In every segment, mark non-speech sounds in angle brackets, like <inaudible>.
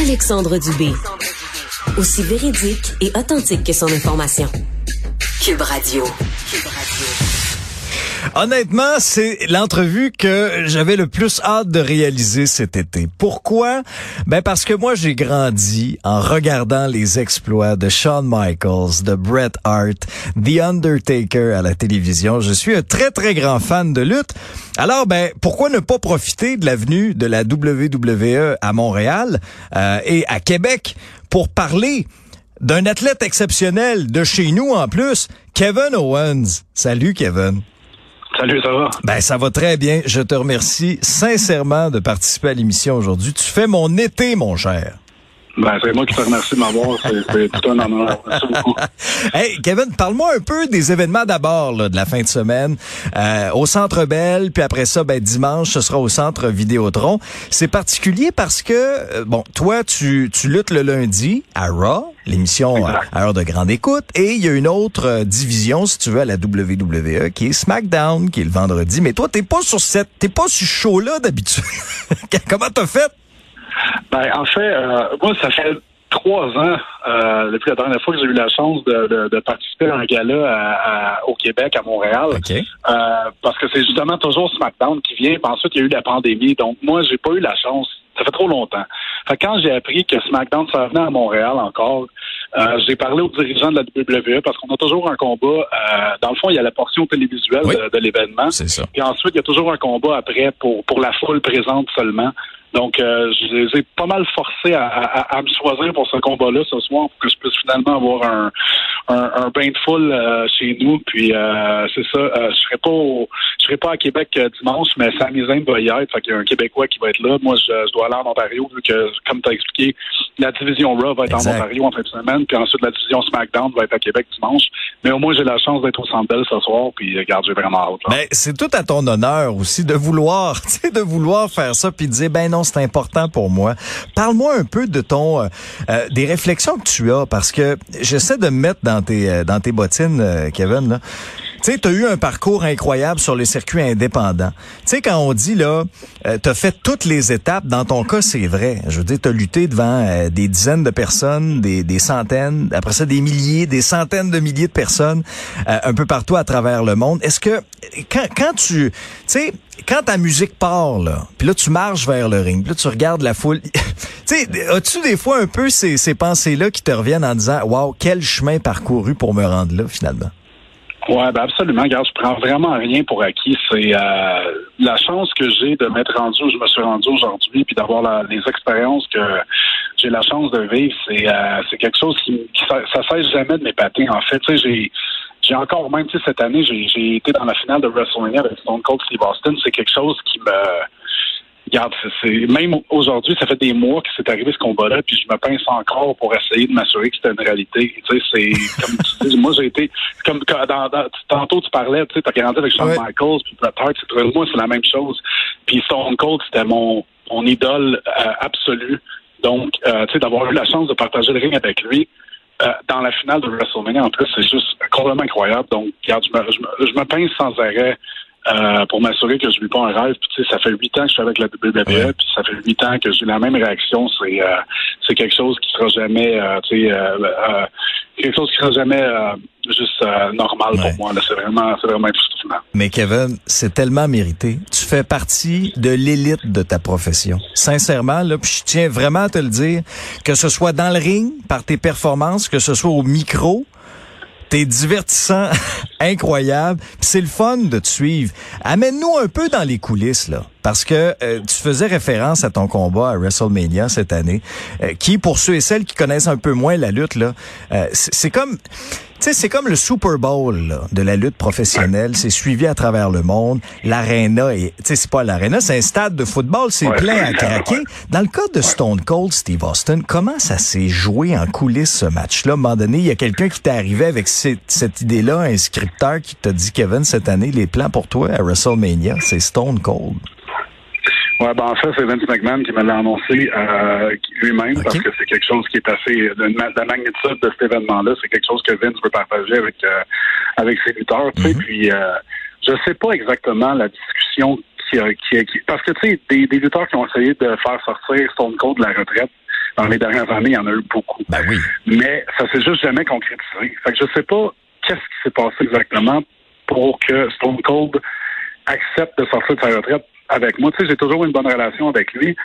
Alexandre Dubé. Aussi véridique et authentique que son information. Cube Radio. Honnêtement, c'est l'entrevue que j'avais le plus hâte de réaliser cet été. Pourquoi? Ben parce que moi, j'ai grandi en regardant les exploits de Shawn Michaels, de Bret Hart, The Undertaker à la télévision. Je suis un très, très grand fan de lutte. Alors, ben, pourquoi ne pas profiter de l'avenue de la WWE à Montréal euh, et à Québec pour parler d'un athlète exceptionnel de chez nous en plus, Kevin Owens. Salut, Kevin. Salut, ça va? Ben, ça va très bien. Je te remercie sincèrement de participer à l'émission aujourd'hui. Tu fais mon été, mon cher. Ben, c'est moi qui te remercie de m'avoir. C'est tout un honneur. Merci beaucoup. <laughs> hey, Kevin, parle-moi un peu des événements d'abord de la fin de semaine. Euh, au Centre Bell, puis après ça, ben, dimanche, ce sera au Centre Vidéotron. C'est particulier parce que, euh, bon, toi, tu, tu luttes le lundi à Raw, l'émission à, heure de grande écoute, et il y a une autre euh, division, si tu veux, à la WWE, qui est SmackDown, qui est le vendredi. Mais toi, t'es pas sur cette, t'es pas sur ce show-là d'habitude. <laughs> Comment t'as fait? Ben, en fait, euh, moi, ça fait trois ans euh, depuis la dernière fois que j'ai eu la chance de, de, participer à un gala au Québec, à Montréal. Euh, parce que c'est justement toujours SmackDown qui vient. Puis ensuite, il y a eu la pandémie. Donc, moi, j'ai pas eu la chance. Ça fait trop longtemps. Fait quand j'ai appris que SmackDown ça venait à Montréal encore, euh, j'ai parlé aux dirigeants de la WWE parce qu'on a toujours un combat. Euh, dans le fond, il y a la portion télévisuelle de, de l'événement. C'est ça. Et ensuite, il y a toujours un combat après pour, pour la foule présente seulement. Donc, euh, je les ai pas mal forcés à, à, me choisir pour ce combat-là ce soir pour que je puisse finalement avoir un, un, un bain de foule euh, chez nous. Puis, euh, c'est ça, je serai pas je serai pas à Québec dimanche, mais Sami Zayn va y être. Fait qu'il y a un Québécois qui va être là. Moi, je, dois aller en Ontario vu que, comme tu as expliqué, la division Raw va être en Ontario en fin de semaine. Puis ensuite, la division SmackDown va être à Québec dimanche. Mais au moins, j'ai la chance d'être au Centre Bell ce soir. Puis, regarde, j'ai vraiment hâte. Ben, c'est tout à ton honneur aussi de vouloir, <laughs> de vouloir faire ça puis de dire, ben non, c'est important pour moi. Parle-moi un peu de ton, euh, euh, des réflexions que tu as, parce que j'essaie de me mettre dans tes, euh, dans tes bottines, Kevin. Là. Tu sais, tu as eu un parcours incroyable sur les circuits indépendants. Tu sais, quand on dit, là, euh, tu fait toutes les étapes, dans ton cas, c'est vrai. Je veux dire, tu lutté devant des dizaines de personnes, des, des, centaines, après ça, des milliers, des centaines de milliers de personnes, un peu partout à travers le monde. Est-ce que, quand, quand tu, tu sais, quand ta musique part, là, puis là, tu marches vers le ring, puis là, tu regardes la foule. <laughs> tu sais, as-tu des fois un peu ces, ces pensées-là qui te reviennent en disant, wow, quel chemin parcouru pour me rendre là, finalement? Ouais, ben absolument. Regarde, je prends vraiment rien pour acquis. C'est euh, la chance que j'ai de m'être rendu où je me suis rendu aujourd'hui, puis d'avoir les expériences que j'ai la chance de vivre. C'est euh, quelque chose qui, ça, ça cesse jamais de m'épater. En fait, tu sais, j'ai j'ai encore même, cette année, j'ai été dans la finale de WrestleMania avec Stone Cold Steve Austin. C'est quelque chose qui me Regarde, c'est même aujourd'hui, ça fait des mois que c'est arrivé ce combat-là, puis je me pince encore pour essayer de m'assurer que c'était une réalité. Tu sais, c'est <laughs> comme tu dis, moi j'ai été comme dans, tantôt tu parlais, tu sais, t'as grandi avec Shawn Michaels, puis Bret Hart, moi c'est la même chose. Puis Stone Cold, c'était mon mon idole euh, absolue. Donc, euh, tu sais, d'avoir eu la chance de partager le ring avec lui. Euh, dans la finale de WrestleMania, en plus, c'est juste complètement incroyable. Donc, regarde, je me, je me, je me pince sans arrêt euh, pour m'assurer que je vis pas un rêve. Puis, tu sais, ça fait huit ans que je suis avec la WWE, puis ça fait huit ans que j'ai la même réaction. C'est euh, c'est quelque chose qui sera jamais, euh, tu sais, euh, quelque chose qui sera jamais juste normal pour moi. Là, c'est vraiment, c'est vraiment époustouflant. Mais Kevin, c'est tellement mérité. Tu fais partie de l'élite de ta profession. Sincèrement, là, puis je tiens vraiment à te le dire, que ce soit dans le ring par tes performances, que ce soit au micro. T'es divertissant, <laughs> incroyable. C'est le fun de te suivre. Amène-nous un peu dans les coulisses, là. Parce que euh, tu faisais référence à ton combat à WrestleMania cette année, euh, qui, pour ceux et celles qui connaissent un peu moins la lutte, là, euh, c'est comme sais, c'est comme le Super Bowl de la lutte professionnelle. C'est suivi à travers le monde. L'aréna, tu sais, c'est pas l'aréna, c'est un stade de football. C'est plein à craquer. Dans le cas de Stone Cold, Steve Austin, comment ça s'est joué en coulisses ce match-là? À un moment donné, il y a quelqu'un qui t'est arrivé avec cette, cette idée-là, un scripteur qui t'a dit, Kevin, cette année, les plans pour toi à WrestleMania, c'est Stone Cold. Ouais, ben en fait, c'est Vince McMahon qui me l'a annoncé euh, lui-même parce que c'est quelque chose qui est assez de, la magnitude de cet événement-là. C'est quelque chose que Vince veut partager avec euh, avec ses lutteurs. Mm-hmm. puis euh, je sais pas exactement la discussion qui, qui, qui parce que tu sais des, des lutteurs qui ont essayé de faire sortir Stone Cold de la retraite dans les dernières années, il y en a eu beaucoup. Ben oui. Mais ça s'est juste jamais concrétisé. Fait que je sais pas qu'est-ce qui s'est passé exactement pour que Stone Cold accepte de sortir de sa retraite avec moi. Tu sais, j'ai toujours une bonne relation avec lui.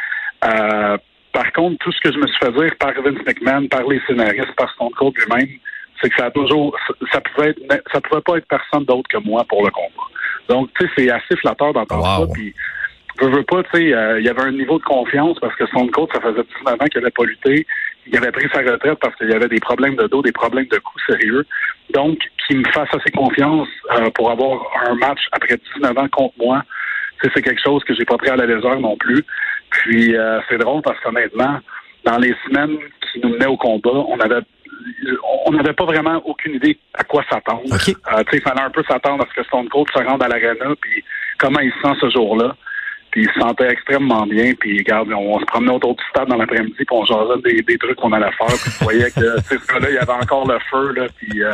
Euh, par contre, tout ce que je me suis fait dire par Vince McMahon, par les scénaristes, par Stone Cold lui-même, c'est que ça a toujours, ça pouvait être, ça pouvait pas être personne d'autre que moi pour le combat. Donc, tu sais, c'est assez flatteur d'entendre ça. Puis, je veux pas, tu sais, euh, il y avait un niveau de confiance parce que Stone Cold, ça faisait 19 ans qu'il n'avait pas lutté. Il avait pris sa retraite parce qu'il y avait des problèmes de dos, des problèmes de cou sérieux. Donc, qu'il me fasse assez confiance euh, pour avoir un match après 19 ans contre moi, c'est quelque chose que j'ai pas pris à la légère non plus. Puis euh, c'est drôle parce qu'honnêtement, dans les semaines qui nous menaient au combat, on avait on n'avait pas vraiment aucune idée à quoi s'attendre. Euh, il fallait un peu s'attendre à ce que Stone Cold se rende à l'arena, puis comment il se sent ce jour-là. Puis il se sentait extrêmement bien. Puis regarde, on, se promenait autour du stade dans l'après-midi, puis on jasait des, des trucs qu'on allait faire. Puis tu voyais que ce gars-là, il y avait encore le feu. Là, puis euh,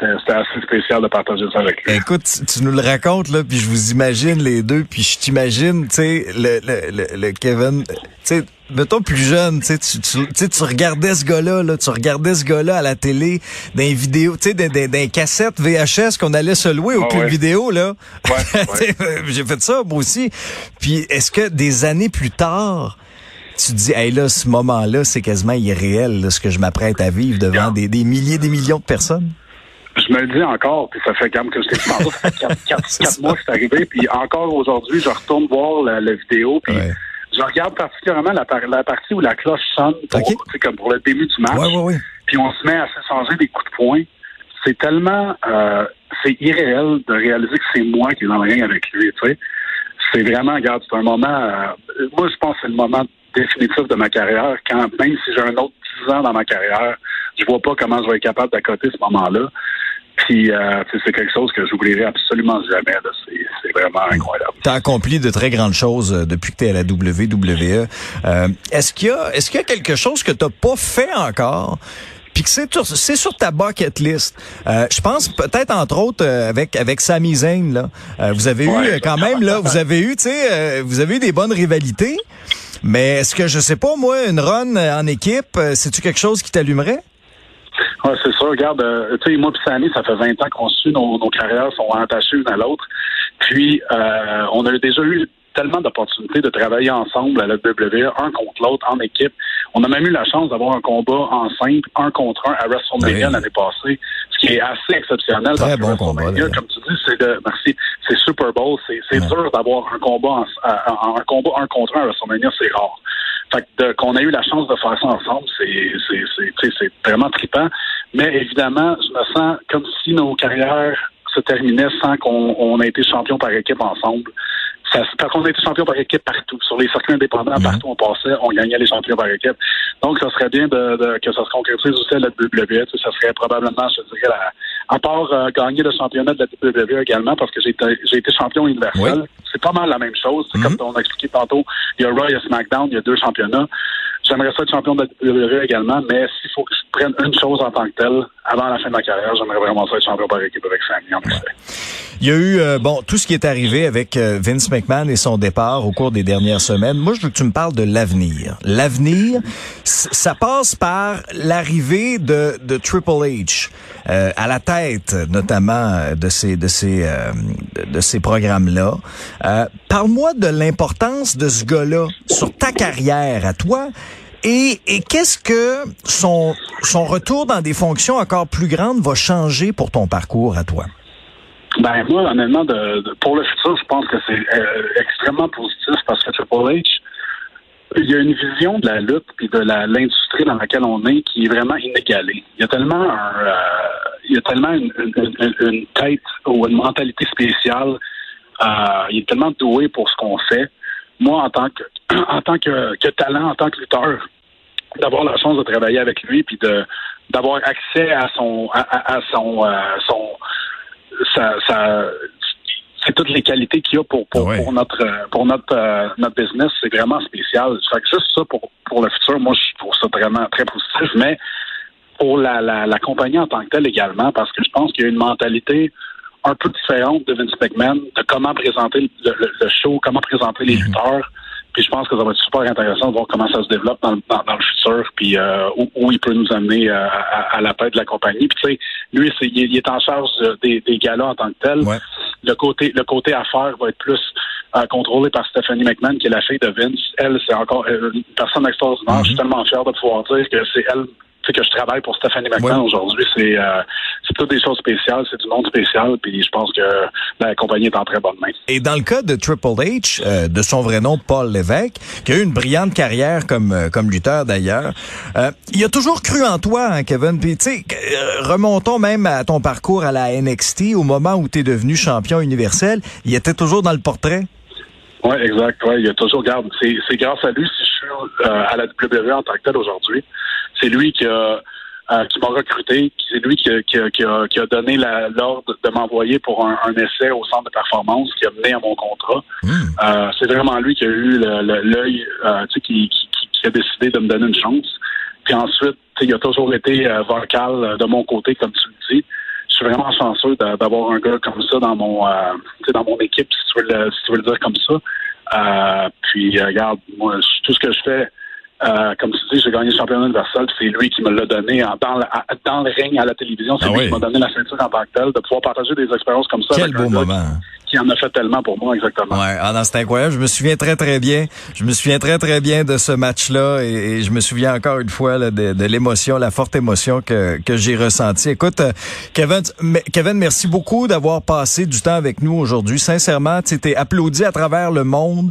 c'était assez spécial de partager ça avec lui. Écoute, tu, nous le racontes, là, puis je vous imagine les deux, puis je t'imagine, tu sais, le, le, le, Kevin, tu sais, mettons plus jeune, tu, tu, tu, tu regardais ce gars-là, là, tu regardais ce gars-là à la télé, dans les vidéos, tu sais, dans, dans, cassettes VHS qu'on allait se louer au ah, vidéo, là. Ouais, <laughs> J'ai fait ça, moi aussi. Puis est-ce que des années plus tard, tu te dis, hey là, ce moment-là, c'est quasiment irréel, ce que je m'apprête à vivre devant des, des milliers, des millions de personnes? Je me le dis encore, puis ça fait quand même que je t'ai ça fait quatre, <laughs> mois que c'est arrivé, puis encore aujourd'hui, je retourne voir la, vidéo, puis je regarde particulièrement la, la, partie où la cloche sonne pour, comme pour le début du match, puis on se met à s'échanger des coups de poing. C'est tellement, euh, c'est irréel de réaliser que c'est moi qui est dans le ring avec lui, tu sais. C'est vraiment, regarde, c'est un moment, euh, moi je pense que c'est le moment définitif de ma carrière, quand même si j'ai un autre 10 ans dans ma carrière, je vois pas comment je vais être capable d'accoter ce moment-là. Puis euh, c'est quelque chose que j'oublierai absolument jamais. C'est vraiment incroyable. Tu as accompli de très grandes choses euh, depuis que tu es à la WWE. Euh, est-ce qu'il y a est-ce qu'il y a quelque chose que tu n'as pas fait encore? Puis que c'est sur, sur ta bucket list. je pense peut-être entre autres avec avec Sami Zayn là. vous avez eu quand même là, vous avez eu tu sais, vous avez eu des bonnes rivalités. Mais est-ce que je sais pas moi une run en équipe, c'est-tu quelque chose qui t'allumerait? Ouais, c'est ça. Regarde, euh, tu sais, moi puis Samy, ça fait 20 ans qu'on suit, nos, nos carrières sont attachées l'une à l'autre. Puis, euh, on a déjà eu tellement d'opportunités de travailler ensemble à la WWE, un contre l'autre, en équipe. On a même eu la chance d'avoir un combat en simple, un contre un à WrestleMania l'année passée, ce qui est assez exceptionnel. Très bon combat. Comme tu dis, c'est de, merci, c'est Super Bowl, c'est dur d'avoir un combat en, un combat un contre un à WrestleMania, c'est rare. Fait qu'on a eu la chance de faire ça ensemble, c'est vraiment trippant. Mais évidemment, je me sens comme si nos carrières se terminaient sans qu'on ait été champion par équipe ensemble. Ça, parce qu'on a été champion par équipe partout. Sur les circuits indépendants, mhm. partout où on passait, on gagnait les champions par équipe. Donc, ça serait bien de, que ça se concrétise aussi à la WWE. Ça serait probablement, je dirais, la, à part euh, gagner le championnat de la WWE également, parce que j'ai été, champion universel. C'est pas mal la même chose. C'est Comme on a expliqué tantôt, il y a Raw, il y a SmackDown, il y a deux championnats. J'aimerais ça être champion de la WWE également, mais s'il faut que je prenne une chose en tant que telle, avant la fin de ma carrière, j'aimerais vraiment ça être champion par équipe avec Sammy, en Il y a eu, euh, bon, tout ce qui est arrivé avec euh, Vince McMahon et son départ au cours des dernières semaines. Moi, je veux que tu me parles de l'avenir. L'avenir, ça passe par l'arrivée de, de Triple H euh, à la tête, notamment de ces de ces de ces programmes-là. Parle-moi de l'importance de ce gars-là sur ta carrière à toi et, qu'est-ce que son, retour dans des fonctions encore plus grandes va changer pour ton parcours à toi? Ben moi, honnêtement, pour le futur, je pense que c'est euh, extrêmement positif parce que Triple H, il y a une vision de la lutte et de l'industrie dans laquelle on est qui est vraiment inégalée. Il y a tellement un, euh, il y a tellement une, tête ou une mentalité spéciale. Euh, il est tellement doué pour ce qu'on fait moi, en tant que en tant que, talent, en tant que lutteur, d'avoir la chance de travailler avec lui, puis de d'avoir accès à son à, son euh, son sa, c'est toutes les qualités qu'il a pour pour, pour notre pour notre euh, notre business, c'est vraiment spécial. Fait que juste ça pour pour le futur, moi je trouve ça vraiment très positif, mais pour la, la, la compagnie en tant que telle également, parce que je pense qu'il y a une mentalité un peu différente de Vince McMahon, de comment présenter le, show, comment présenter les mhm. lutteurs. Puis je pense que ça va être super intéressant de voir comment ça se développe dans, dans, le futur, puis euh, où, il peut nous amener à, à, la tête de la compagnie. Puis tu sais, lui, il, est en charge des, des galas en tant que tel. Le côté le côté affaires va être plus euh, contrôlé par Stephanie McMahon, qui est la fille de Vince. Elle, c'est encore une personne extraordinaire. Je suis mm-hmm. tellement fier de pouvoir dire que c'est elle que je travaille pour Stéphanie McMahon aujourd'hui, c'est euh, c'est toutes des choses spéciales, c'est du monde spécial, puis je pense que la compagnie est en très bonne main. Et dans le cas de Triple H, euh, de son vrai nom Paul Lévesque, qui a eu une brillante carrière comme euh, comme lutteur d'ailleurs, euh, il a toujours cru en toi, hein, Kevin. Puis tu sais, remontons même à ton parcours à la NXT au moment où tu es devenu champion universel, il était toujours dans le portrait. Oui, exact. Ouais, il a toujours garde. C'est grâce à lui si je suis à la WWE en tant que tel aujourd'hui. C'est lui qui a euh, qui m'a recruté. C'est lui qui, qui, qui, a, qui, a, donné l'ordre de m'envoyer pour un, un, essai au centre de performance qui a mené à mon contrat. Hmm. Euh, c'est vraiment lui qui a eu l'œil, euh, tu sais, qui, a décidé de me donner une chance. Puis ensuite, il a toujours été vocal de mon côté, comme tu le dis. Je suis vraiment chanceux d'avoir un gars comme ça dans mon dans mon équipe, si tu veux le, si tu veux le dire comme ça. Puis regarde, moi, tout ce que je fais, euh, comme tu dis, j'ai gagné le championnat universel, c'est lui qui me l'a donné en, dans, le, dans le ring à la télévision. C'est ah lui qui m'a donné la ceinture en tant que de pouvoir partager des expériences comme ça. Quel beau moment qui en a fait tellement pour moi, exactement. Ouais, ah c'est incroyable. Je me souviens très, très bien. Je me souviens très, très bien de ce match-là et, je me souviens encore une fois là, de, de l'émotion, la forte émotion que, que j'ai ressentie. Écoute, euh, Kevin, Kevin, merci beaucoup d'avoir passé du temps avec nous aujourd'hui. Sincèrement, tu es applaudi à travers le monde.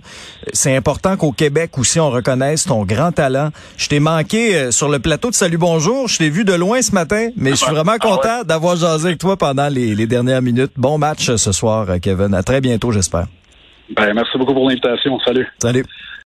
C'est important qu'au Québec aussi, on reconnaisse ton grand talent. Je t'ai manqué euh, sur le plateau de Salut Bonjour. Je t'ai vu de loin ce matin, mais je suis <laughs> vraiment ah content d'avoir jasé avec toi pendant les, les dernières minutes. Bon match euh, ce soir, Kevin. À très bientôt, j'espère. Ben, merci beaucoup pour l'invitation. Salut. Salut.